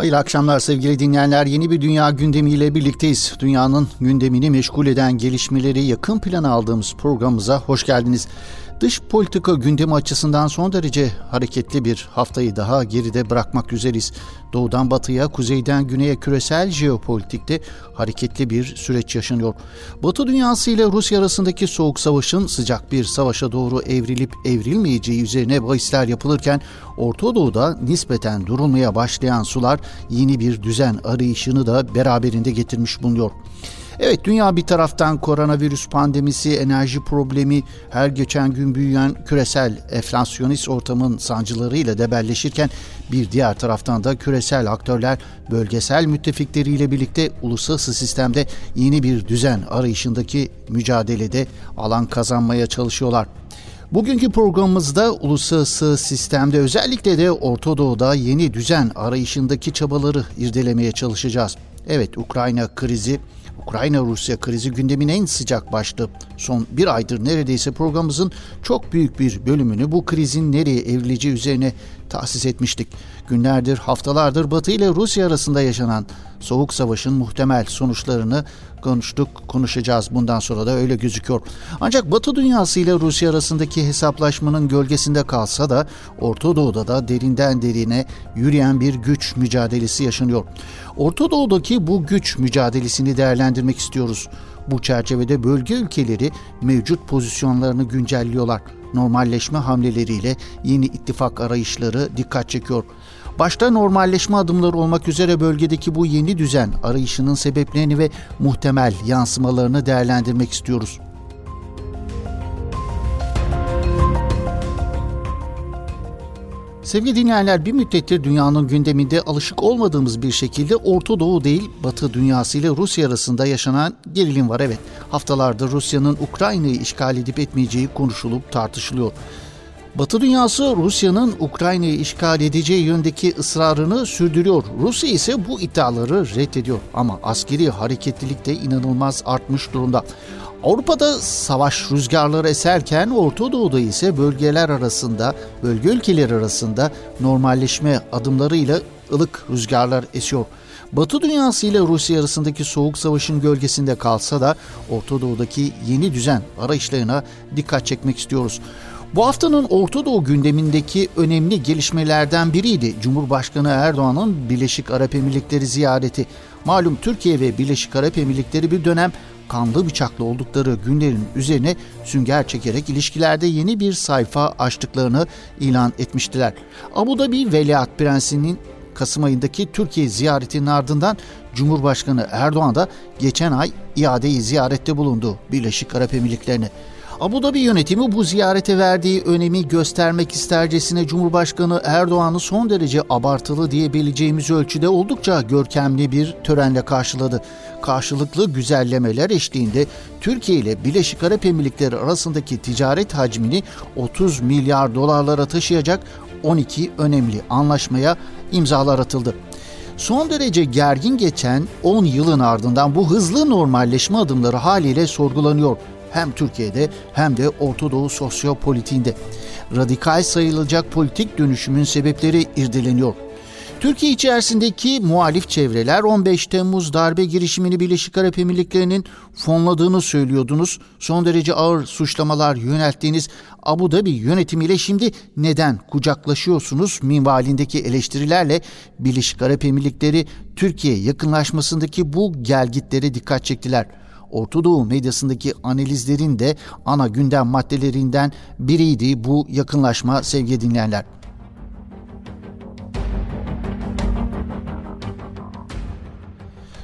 Hayırlı akşamlar sevgili dinleyenler. Yeni bir dünya gündemiyle birlikteyiz. Dünyanın gündemini meşgul eden gelişmeleri yakın plana aldığımız programımıza hoş geldiniz. Dış politika gündemi açısından son derece hareketli bir haftayı daha geride bırakmak üzereyiz. Doğudan batıya, kuzeyden güneye küresel jeopolitikte hareketli bir süreç yaşanıyor. Batı dünyası ile Rusya arasındaki soğuk savaşın sıcak bir savaşa doğru evrilip evrilmeyeceği üzerine bahisler yapılırken Orta Doğu'da nispeten durulmaya başlayan sular yeni bir düzen arayışını da beraberinde getirmiş bulunuyor. Evet dünya bir taraftan koronavirüs pandemisi, enerji problemi, her geçen gün büyüyen küresel enflasyonist ortamın sancılarıyla debelleşirken bir diğer taraftan da küresel aktörler bölgesel müttefikleriyle birlikte uluslararası sistemde yeni bir düzen arayışındaki mücadelede alan kazanmaya çalışıyorlar. Bugünkü programımızda uluslararası sistemde özellikle de Orta Doğu'da yeni düzen arayışındaki çabaları irdelemeye çalışacağız. Evet Ukrayna krizi Ukrayna-Rusya krizi gündemin en sıcak başlığı. Son bir aydır neredeyse programımızın çok büyük bir bölümünü bu krizin nereye evrileceği üzerine tahsis etmiştik. Günlerdir, haftalardır Batı ile Rusya arasında yaşanan Soğuk Savaş'ın muhtemel sonuçlarını konuştuk, konuşacağız. Bundan sonra da öyle gözüküyor. Ancak Batı dünyası ile Rusya arasındaki hesaplaşmanın gölgesinde kalsa da Orta Doğu'da da derinden derine yürüyen bir güç mücadelesi yaşanıyor. Orta Doğu'daki bu güç mücadelesini değerlendirmek istiyoruz. Bu çerçevede bölge ülkeleri mevcut pozisyonlarını güncelliyorlar. Normalleşme hamleleriyle yeni ittifak arayışları dikkat çekiyor. Başta normalleşme adımları olmak üzere bölgedeki bu yeni düzen arayışının sebeplerini ve muhtemel yansımalarını değerlendirmek istiyoruz. Sevgili dinleyenler bir müddettir dünyanın gündeminde alışık olmadığımız bir şekilde Orta Doğu değil Batı dünyası ile Rusya arasında yaşanan gerilim var. Evet haftalardır Rusya'nın Ukrayna'yı işgal edip etmeyeceği konuşulup tartışılıyor. Batı dünyası Rusya'nın Ukrayna'yı işgal edeceği yöndeki ısrarını sürdürüyor. Rusya ise bu iddiaları reddediyor ama askeri hareketlilik de inanılmaz artmış durumda. Avrupa'da savaş rüzgarları eserken Orta Doğu'da ise bölgeler arasında, bölge ülkeleri arasında normalleşme adımlarıyla ılık rüzgarlar esiyor. Batı dünyası ile Rusya arasındaki soğuk savaşın gölgesinde kalsa da Orta Doğu'daki yeni düzen arayışlarına dikkat çekmek istiyoruz. Bu haftanın Orta Doğu gündemindeki önemli gelişmelerden biriydi Cumhurbaşkanı Erdoğan'ın Birleşik Arap Emirlikleri ziyareti. Malum Türkiye ve Birleşik Arap Emirlikleri bir dönem kanlı bıçaklı oldukları günlerin üzerine sünger çekerek ilişkilerde yeni bir sayfa açtıklarını ilan etmiştiler. Abu Dhabi Veliaht Prensi'nin Kasım ayındaki Türkiye ziyaretinin ardından Cumhurbaşkanı Erdoğan da geçen ay iadeyi ziyarette bulundu Birleşik Arap Emirlikleri'ne. Abu Dhabi yönetimi bu ziyarete verdiği önemi göstermek istercesine Cumhurbaşkanı Erdoğan'ı son derece abartılı diyebileceğimiz ölçüde oldukça görkemli bir törenle karşıladı. Karşılıklı güzellemeler eşliğinde Türkiye ile Birleşik Arap Emirlikleri arasındaki ticaret hacmini 30 milyar dolarlara taşıyacak 12 önemli anlaşmaya imzalar atıldı. Son derece gergin geçen 10 yılın ardından bu hızlı normalleşme adımları haliyle sorgulanıyor hem Türkiye'de hem de Orta Doğu sosyopolitiğinde. Radikal sayılacak politik dönüşümün sebepleri irdeleniyor. Türkiye içerisindeki muhalif çevreler 15 Temmuz darbe girişimini Birleşik Arap Emirlikleri'nin fonladığını söylüyordunuz. Son derece ağır suçlamalar yönelttiğiniz Abu Dhabi yönetimiyle şimdi neden kucaklaşıyorsunuz minvalindeki eleştirilerle Birleşik Arap Emirlikleri Türkiye yakınlaşmasındaki bu gelgitlere dikkat çektiler. Orta Doğu medyasındaki analizlerin de ana gündem maddelerinden biriydi bu yakınlaşma sevgili dinleyenler.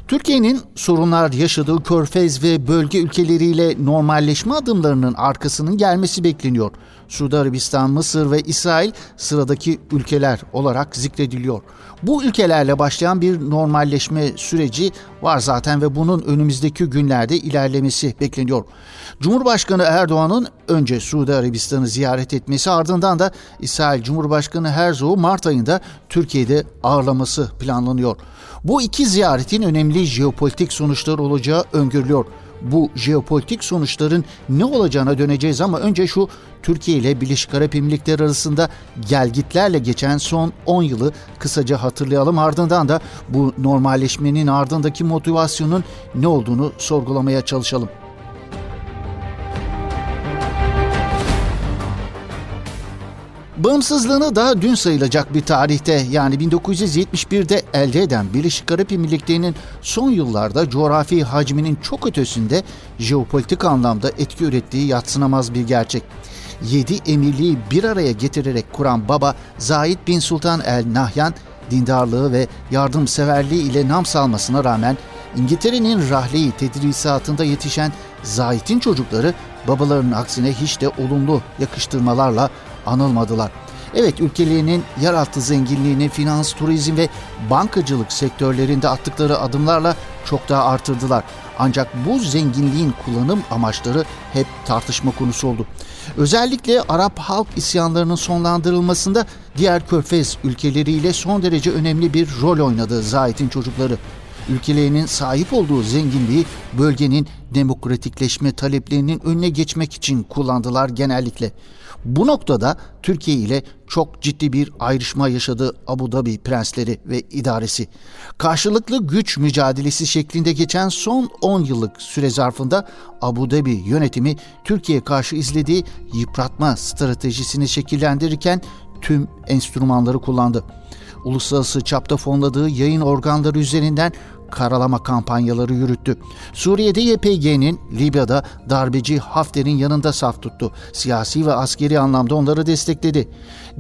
Türkiye'nin sorunlar yaşadığı Körfez ve bölge ülkeleriyle normalleşme adımlarının arkasının gelmesi bekleniyor. Suudi Arabistan, Mısır ve İsrail sıradaki ülkeler olarak zikrediliyor. Bu ülkelerle başlayan bir normalleşme süreci var zaten ve bunun önümüzdeki günlerde ilerlemesi bekleniyor. Cumhurbaşkanı Erdoğan'ın önce Suudi Arabistan'ı ziyaret etmesi ardından da İsrail Cumhurbaşkanı Herzog'u Mart ayında Türkiye'de ağırlaması planlanıyor. Bu iki ziyaretin önemli jeopolitik sonuçları olacağı öngörülüyor. bu jeopolitik sonuçların ne olacağına döneceğiz ama önce şu Türkiye ile Birleşik Arap Emirlikleri arasında gelgitlerle geçen son 10 yılı kısaca hatırlayalım. Ardından da bu normalleşmenin ardındaki motivasyonun ne olduğunu sorgulamaya çalışalım. Bağımsızlığını daha dün sayılacak bir tarihte yani 1971'de elde eden Birleşik Arap Emirlikleri'nin son yıllarda coğrafi hacminin çok ötesinde jeopolitik anlamda etki ürettiği yatsınamaz bir gerçek. Yedi emirliği bir araya getirerek kuran baba Zahid bin Sultan el Nahyan dindarlığı ve yardımseverliği ile nam salmasına rağmen İngiltere'nin rahleyi tedrisatında yetişen Zahid'in çocukları babalarının aksine hiç de olumlu yakıştırmalarla anılmadılar. Evet ülkelerinin yarattığı zenginliğini finans, turizm ve bankacılık sektörlerinde attıkları adımlarla çok daha artırdılar. Ancak bu zenginliğin kullanım amaçları hep tartışma konusu oldu. Özellikle Arap halk isyanlarının sonlandırılmasında diğer körfez ülkeleriyle son derece önemli bir rol oynadı Zahit'in çocukları ülkelerinin sahip olduğu zenginliği bölgenin demokratikleşme taleplerinin önüne geçmek için kullandılar genellikle. Bu noktada Türkiye ile çok ciddi bir ayrışma yaşadı Abu Dhabi prensleri ve idaresi. Karşılıklı güç mücadelesi şeklinde geçen son 10 yıllık süre zarfında Abu Dhabi yönetimi Türkiye karşı izlediği yıpratma stratejisini şekillendirirken tüm enstrümanları kullandı. Uluslararası çapta fonladığı yayın organları üzerinden karalama kampanyaları yürüttü. Suriye'de YPG'nin Libya'da darbeci Hafter'in yanında saf tuttu. Siyasi ve askeri anlamda onları destekledi.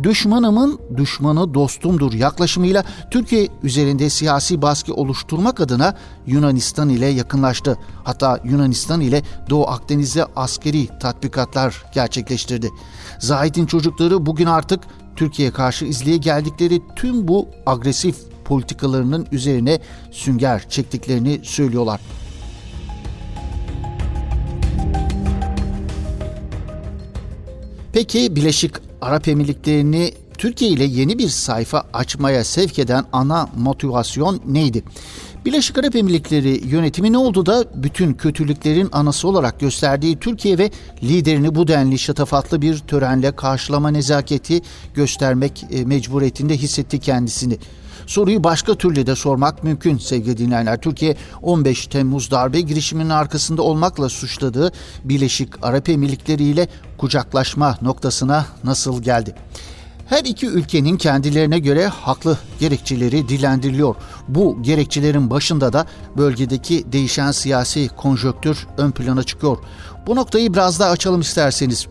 Düşmanımın düşmanı dostumdur yaklaşımıyla Türkiye üzerinde siyasi baskı oluşturmak adına Yunanistan ile yakınlaştı. Hatta Yunanistan ile Doğu Akdeniz'de askeri tatbikatlar gerçekleştirdi. Zahit'in çocukları bugün artık Türkiye karşı izleye geldikleri tüm bu agresif politikalarının üzerine sünger çektiklerini söylüyorlar. Peki Birleşik Arap Emirlikleri'ni Türkiye ile yeni bir sayfa açmaya sevk eden ana motivasyon neydi? Birleşik Arap Emirlikleri yönetimi ne oldu da bütün kötülüklerin anası olarak gösterdiği Türkiye ve liderini bu denli şatafatlı bir törenle karşılama nezaketi göstermek e, mecburiyetinde hissetti kendisini. Soruyu başka türlü de sormak mümkün sevgili dinleyenler. Türkiye 15 Temmuz darbe girişiminin arkasında olmakla suçladığı Birleşik Arap Emirlikleri ile kucaklaşma noktasına nasıl geldi? Her iki ülkenin kendilerine göre haklı gerekçeleri dilendiriliyor. Bu gerekçelerin başında da bölgedeki değişen siyasi konjöktür ön plana çıkıyor. Bu noktayı biraz daha açalım isterseniz.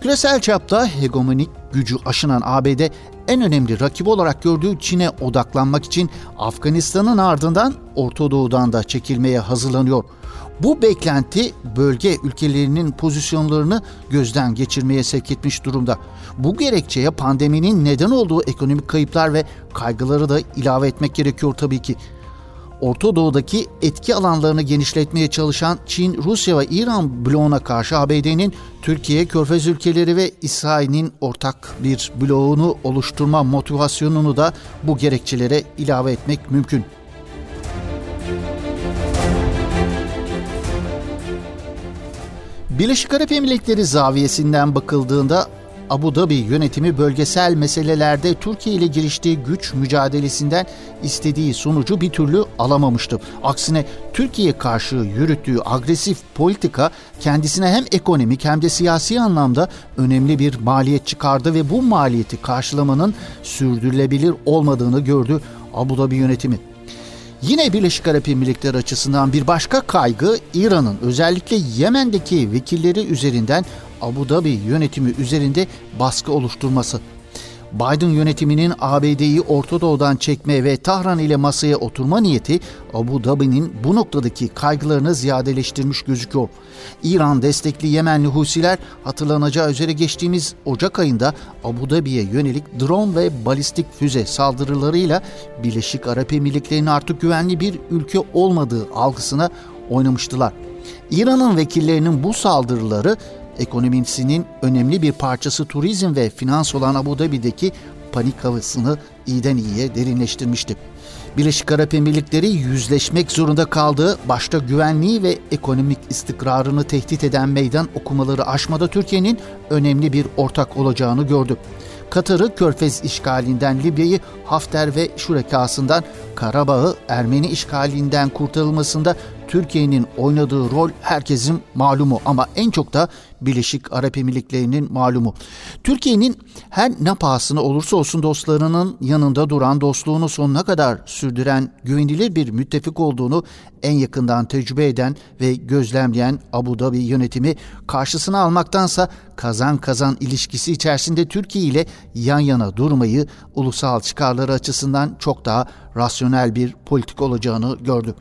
Küresel çapta hegemonik gücü aşınan ABD en önemli rakibi olarak gördüğü Çin'e odaklanmak için Afganistan'ın ardından Orta Doğu'dan da çekilmeye hazırlanıyor. Bu beklenti bölge ülkelerinin pozisyonlarını gözden geçirmeye sevk etmiş durumda. Bu gerekçeye pandeminin neden olduğu ekonomik kayıplar ve kaygıları da ilave etmek gerekiyor tabii ki. Orta Doğu'daki etki alanlarını genişletmeye çalışan Çin, Rusya ve İran bloğuna karşı ABD'nin Türkiye, Körfez ülkeleri ve İsrail'in ortak bir bloğunu oluşturma motivasyonunu da bu gerekçelere ilave etmek mümkün. Birleşik Arap Emirlikleri zaviyesinden bakıldığında Abu Dhabi yönetimi bölgesel meselelerde Türkiye ile giriştiği güç mücadelesinden istediği sonucu bir türlü alamamıştı. Aksine Türkiye karşı yürüttüğü agresif politika kendisine hem ekonomik hem de siyasi anlamda önemli bir maliyet çıkardı ve bu maliyeti karşılamanın sürdürülebilir olmadığını gördü Abu Dhabi yönetimi. Yine Birleşik Arap Emirlikleri açısından bir başka kaygı İran'ın özellikle Yemen'deki vekilleri üzerinden Abu Dhabi yönetimi üzerinde baskı oluşturması. Biden yönetiminin ABD'yi Orta Doğu'dan çekme ve Tahran ile masaya oturma niyeti Abu Dhabi'nin bu noktadaki kaygılarını ziyadeleştirmiş gözüküyor. İran destekli Yemenli Husiler hatırlanacağı üzere geçtiğimiz Ocak ayında Abu Dhabi'ye yönelik drone ve balistik füze saldırılarıyla Birleşik Arap Emirlikleri'nin artık güvenli bir ülke olmadığı algısına oynamıştılar. İran'ın vekillerinin bu saldırıları ekonomisinin önemli bir parçası turizm ve finans olan Abu Dhabi'deki panik havasını iyiden iyiye derinleştirmişti. Birleşik Arap Emirlikleri yüzleşmek zorunda kaldığı başta güvenliği ve ekonomik istikrarını tehdit eden meydan okumaları aşmada Türkiye'nin önemli bir ortak olacağını gördü. Katar'ı Körfez işgalinden Libya'yı Hafter ve şurekasından Karabağ'ı Ermeni işgalinden kurtarılmasında Türkiye'nin oynadığı rol herkesin malumu ama en çok da Birleşik Arap Emirlikleri'nin malumu. Türkiye'nin her ne pahasına olursa olsun dostlarının yanında duran, dostluğunu sonuna kadar sürdüren, güvenilir bir müttefik olduğunu en yakından tecrübe eden ve gözlemleyen Abu Dhabi yönetimi karşısına almaktansa kazan kazan ilişkisi içerisinde Türkiye ile yan yana durmayı ulusal çıkarları açısından çok daha rasyonel bir politik olacağını gördü.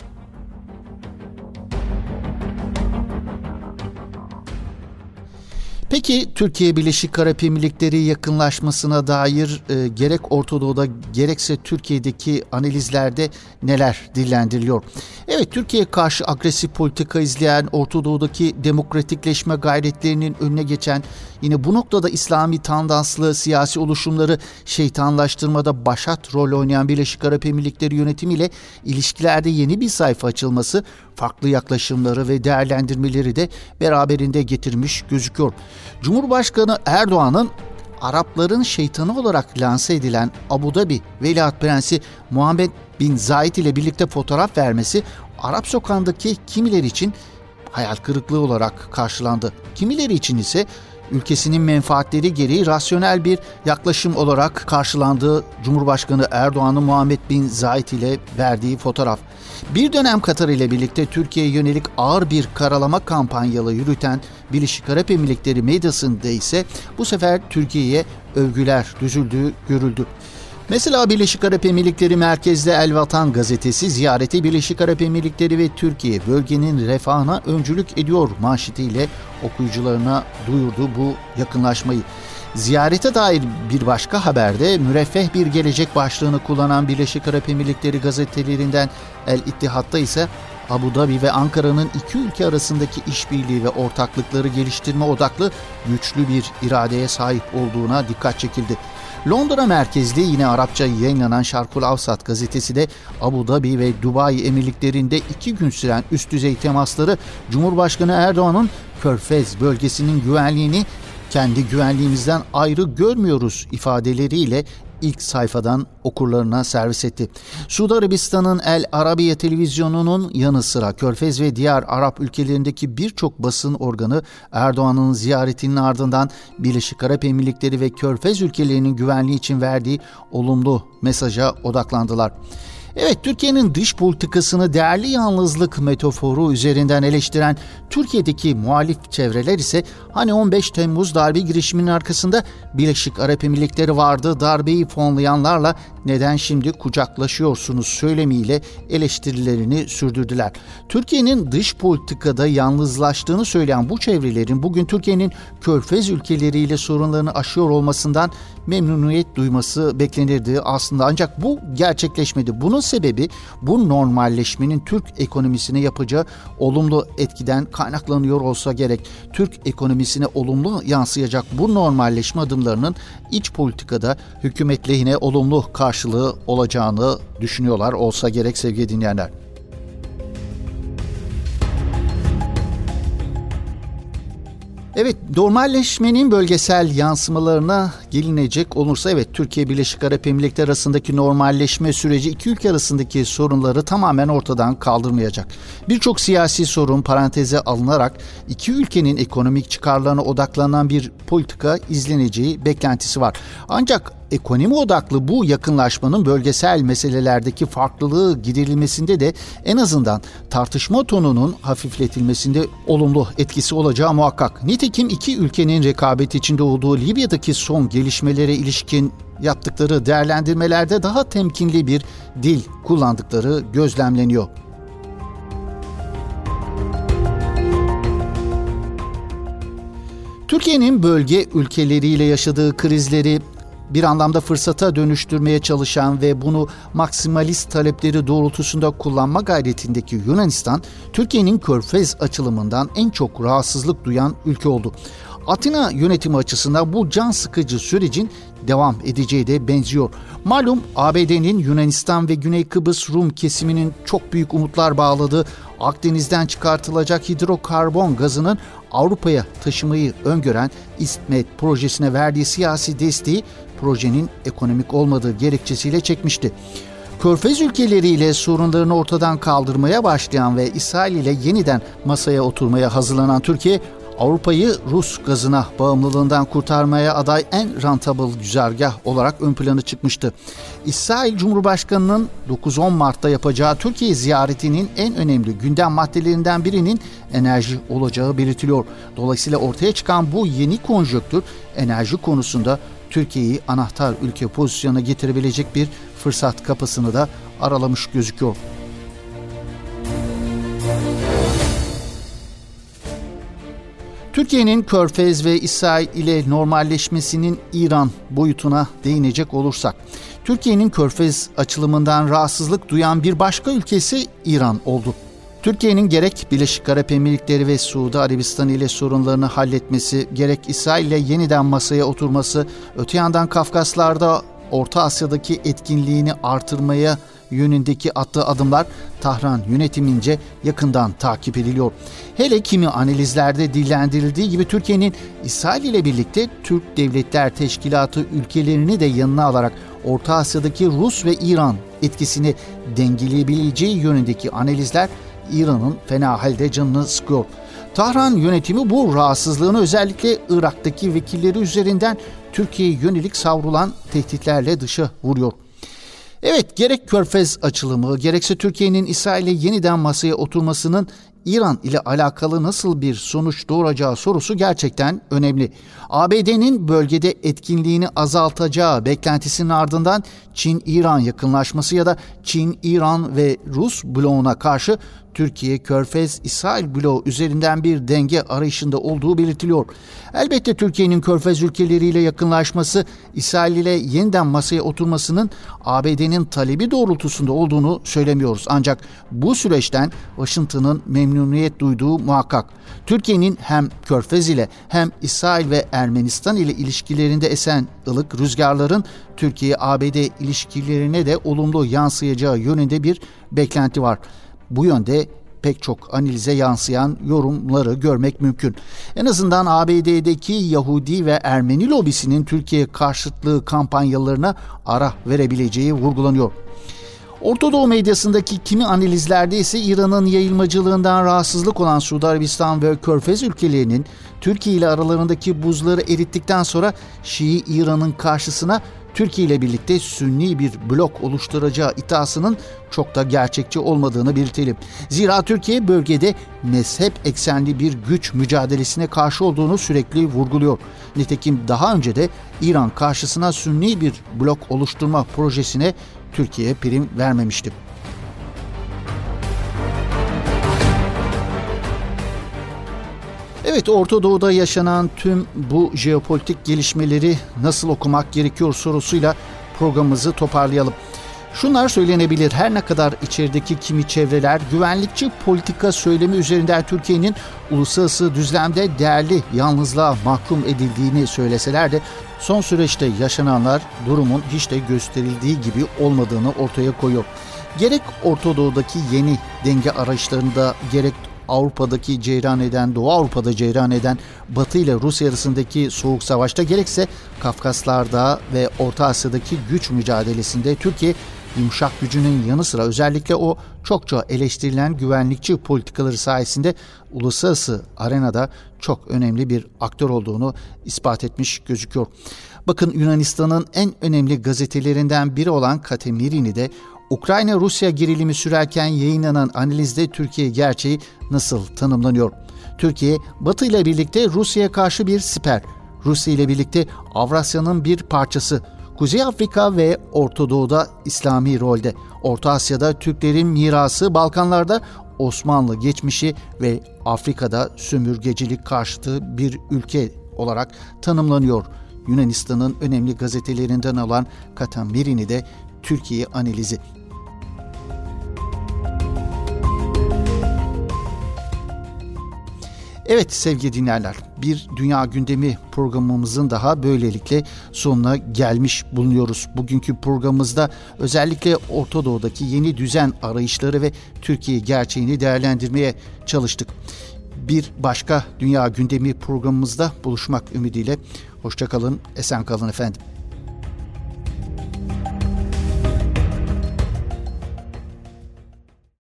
Peki Türkiye Birleşik Arap Emirlikleri yakınlaşmasına dair e, gerek Orta Doğu'da gerekse Türkiye'deki analizlerde neler dillendiriliyor? Evet Türkiye karşı agresif politika izleyen Orta Doğu'daki demokratikleşme gayretlerinin önüne geçen yine bu noktada İslami tandanslı siyasi oluşumları şeytanlaştırmada başat rol oynayan Birleşik Arap Emirlikleri yönetimiyle ilişkilerde yeni bir sayfa açılması farklı yaklaşımları ve değerlendirmeleri de beraberinde getirmiş gözüküyor. Cumhurbaşkanı Erdoğan'ın Arapların şeytanı olarak lanse edilen Abu Dhabi Veliaht Prensi Muhammed Bin Zayed ile birlikte fotoğraf vermesi Arap sokağındaki kimileri için hayal kırıklığı olarak karşılandı. Kimileri için ise ülkesinin menfaatleri gereği rasyonel bir yaklaşım olarak karşılandığı Cumhurbaşkanı Erdoğan'ın Muhammed Bin Zayed ile verdiği fotoğraf. Bir dönem Katar ile birlikte Türkiye'ye yönelik ağır bir karalama kampanyalı yürüten Birleşik Arap Emirlikleri medyasında ise bu sefer Türkiye'ye övgüler düzüldüğü görüldü. Mesela Birleşik Arap Emirlikleri merkezli El Vatan gazetesi ziyareti Birleşik Arap Emirlikleri ve Türkiye bölgenin refahına öncülük ediyor manşetiyle okuyucularına duyurdu bu yakınlaşmayı. Ziyarete dair bir başka haberde müreffeh bir gelecek başlığını kullanan Birleşik Arap Emirlikleri gazetelerinden El İttihat'ta ise Abu Dhabi ve Ankara'nın iki ülke arasındaki işbirliği ve ortaklıkları geliştirme odaklı güçlü bir iradeye sahip olduğuna dikkat çekildi. Londra merkezli yine Arapça yayınlanan Şarkul Avsat gazetesi de Abu Dhabi ve Dubai emirliklerinde iki gün süren üst düzey temasları Cumhurbaşkanı Erdoğan'ın Körfez bölgesinin güvenliğini kendi güvenliğimizden ayrı görmüyoruz ifadeleriyle ilk sayfadan okurlarına servis etti. Suudi Arabistan'ın El Arabiye televizyonunun yanı sıra Körfez ve diğer Arap ülkelerindeki birçok basın organı Erdoğan'ın ziyaretinin ardından Birleşik Arap Emirlikleri ve Körfez ülkelerinin güvenliği için verdiği olumlu mesaja odaklandılar. Evet Türkiye'nin dış politikasını değerli yalnızlık metaforu üzerinden eleştiren Türkiye'deki muhalif çevreler ise hani 15 Temmuz darbe girişiminin arkasında Birleşik Arap Emirlikleri vardı darbeyi fonlayanlarla neden şimdi kucaklaşıyorsunuz söylemiyle eleştirilerini sürdürdüler. Türkiye'nin dış politikada yalnızlaştığını söyleyen bu çevrelerin bugün Türkiye'nin körfez ülkeleriyle sorunlarını aşıyor olmasından memnuniyet duyması beklenirdi aslında ancak bu gerçekleşmedi. Bunun sebebi bu normalleşmenin Türk ekonomisine yapacağı olumlu etkiden kaynaklanıyor olsa gerek. Türk ekonomisine olumlu yansıyacak bu normalleşme adımlarının iç politikada hükümet lehine olumlu karşılığı olacağını düşünüyorlar olsa gerek sevgili dinleyenler. Evet, normalleşmenin bölgesel yansımalarına gelinecek olursa evet Türkiye Birleşik Arap Emirlikleri arasındaki normalleşme süreci iki ülke arasındaki sorunları tamamen ortadan kaldırmayacak. Birçok siyasi sorun paranteze alınarak iki ülkenin ekonomik çıkarlarına odaklanan bir politika izleneceği beklentisi var. Ancak ekonomi odaklı bu yakınlaşmanın bölgesel meselelerdeki farklılığı giderilmesinde de en azından tartışma tonunun hafifletilmesinde olumlu etkisi olacağı muhakkak. Nitekim iki ülkenin rekabet içinde olduğu Libya'daki son gelişmelere ilişkin yaptıkları değerlendirmelerde daha temkinli bir dil kullandıkları gözlemleniyor. Türkiye'nin bölge ülkeleriyle yaşadığı krizleri bir anlamda fırsata dönüştürmeye çalışan ve bunu maksimalist talepleri doğrultusunda kullanma gayretindeki Yunanistan, Türkiye'nin körfez açılımından en çok rahatsızlık duyan ülke oldu. Atina yönetimi açısından bu can sıkıcı sürecin devam edeceği de benziyor. Malum ABD'nin Yunanistan ve Güney Kıbrıs Rum kesiminin çok büyük umutlar bağladığı Akdeniz'den çıkartılacak hidrokarbon gazının Avrupa'ya taşımayı öngören İSTMET projesine verdiği siyasi desteği projenin ekonomik olmadığı gerekçesiyle çekmişti. Körfez ülkeleriyle sorunlarını ortadan kaldırmaya başlayan ve İsrail ile yeniden masaya oturmaya hazırlanan Türkiye, Avrupa'yı Rus gazına bağımlılığından kurtarmaya aday en rentable güzergah olarak ön plana çıkmıştı. İsrail Cumhurbaşkanı'nın 9-10 Mart'ta yapacağı Türkiye ziyaretinin en önemli gündem maddelerinden birinin enerji olacağı belirtiliyor. Dolayısıyla ortaya çıkan bu yeni konjöktür enerji konusunda Türkiye'yi anahtar ülke pozisyona getirebilecek bir fırsat kapısını da aralamış gözüküyor. Türkiye'nin Körfez ve İsrail ile normalleşmesinin İran boyutuna değinecek olursak, Türkiye'nin Körfez açılımından rahatsızlık duyan bir başka ülkesi İran oldu. Türkiye'nin gerek Birleşik Arap Emirlikleri ve Suudi Arabistan ile sorunlarını halletmesi, gerek İsrail ile yeniden masaya oturması, öte yandan Kafkaslar'da Orta Asya'daki etkinliğini artırmaya yönündeki attığı adımlar Tahran yönetimince yakından takip ediliyor. Hele kimi analizlerde dillendirildiği gibi Türkiye'nin İsrail ile birlikte Türk Devletler Teşkilatı ülkelerini de yanına alarak Orta Asya'daki Rus ve İran etkisini dengeleyebileceği yönündeki analizler İran'ın fena halde canını sıkıyor. Tahran yönetimi bu rahatsızlığını özellikle Irak'taki vekilleri üzerinden Türkiye'ye yönelik savrulan tehditlerle dışa vuruyor. Evet gerek Körfez açılımı gerekse Türkiye'nin İsrail'e yeniden masaya oturmasının İran ile alakalı nasıl bir sonuç doğuracağı sorusu gerçekten önemli. ABD'nin bölgede etkinliğini azaltacağı beklentisinin ardından Çin-İran yakınlaşması ya da Çin-İran ve Rus bloğuna karşı Türkiye, Körfez, İsrail bloğu üzerinden bir denge arayışında olduğu belirtiliyor. Elbette Türkiye'nin Körfez ülkeleriyle yakınlaşması, İsrail ile yeniden masaya oturmasının ABD'nin talebi doğrultusunda olduğunu söylemiyoruz. Ancak bu süreçten Washington'ın memnuniyet duyduğu muhakkak. Türkiye'nin hem Körfez ile hem İsrail ve Ermenistan ile ilişkilerinde esen ılık rüzgarların Türkiye-ABD ilişkilerine de olumlu yansıyacağı yönünde bir beklenti var. Bu yönde pek çok analize yansıyan yorumları görmek mümkün. En azından ABD'deki Yahudi ve Ermeni lobisinin Türkiye karşıtlığı kampanyalarına ara verebileceği vurgulanıyor. Orta Doğu medyasındaki kimi analizlerde ise İran'ın yayılmacılığından rahatsızlık olan Suudi Arabistan ve Körfez ülkelerinin Türkiye ile aralarındaki buzları erittikten sonra Şii İran'ın karşısına Türkiye ile birlikte Sünni bir blok oluşturacağı iddiasının çok da gerçekçi olmadığını belirtelim. Zira Türkiye bölgede mezhep eksenli bir güç mücadelesine karşı olduğunu sürekli vurguluyor. Nitekim daha önce de İran karşısına Sünni bir blok oluşturma projesine Türkiye prim vermemişti. Evet Orta Doğu'da yaşanan tüm bu jeopolitik gelişmeleri nasıl okumak gerekiyor sorusuyla programımızı toparlayalım. Şunlar söylenebilir. Her ne kadar içerideki kimi çevreler güvenlikçi politika söylemi üzerinden Türkiye'nin uluslararası düzlemde değerli yalnızlığa mahkum edildiğini söyleseler de son süreçte yaşananlar durumun hiç de gösterildiği gibi olmadığını ortaya koyuyor. Gerek Orta Doğu'daki yeni denge arayışlarında gerek Avrupa'daki ceyran eden, Doğu Avrupa'da ceyran eden Batı ile Rusya arasındaki soğuk savaşta gerekse Kafkaslar'da ve Orta Asya'daki güç mücadelesinde Türkiye yumuşak gücünün yanı sıra özellikle o çokça eleştirilen güvenlikçi politikaları sayesinde uluslararası arenada çok önemli bir aktör olduğunu ispat etmiş gözüküyor. Bakın Yunanistan'ın en önemli gazetelerinden biri olan Katemiri'ni de Ukrayna-Rusya gerilimi sürerken yayınlanan analizde Türkiye gerçeği nasıl tanımlanıyor? Türkiye, Batı ile birlikte Rusya'ya karşı bir siper, Rusya ile birlikte Avrasya'nın bir parçası, Kuzey Afrika ve Orta Doğu'da İslami rolde, Orta Asya'da Türklerin mirası, Balkanlarda Osmanlı geçmişi ve Afrika'da sömürgecilik karşıtı bir ülke olarak tanımlanıyor. Yunanistan'ın önemli gazetelerinden olan Katamirini de Türkiye analizi. Evet sevgili dinlerler bir Dünya Gündemi programımızın daha böylelikle sonuna gelmiş bulunuyoruz. Bugünkü programımızda özellikle Orta Doğu'daki yeni düzen arayışları ve Türkiye gerçeğini değerlendirmeye çalıştık. Bir başka Dünya Gündemi programımızda buluşmak ümidiyle. Hoşçakalın, esen kalın efendim.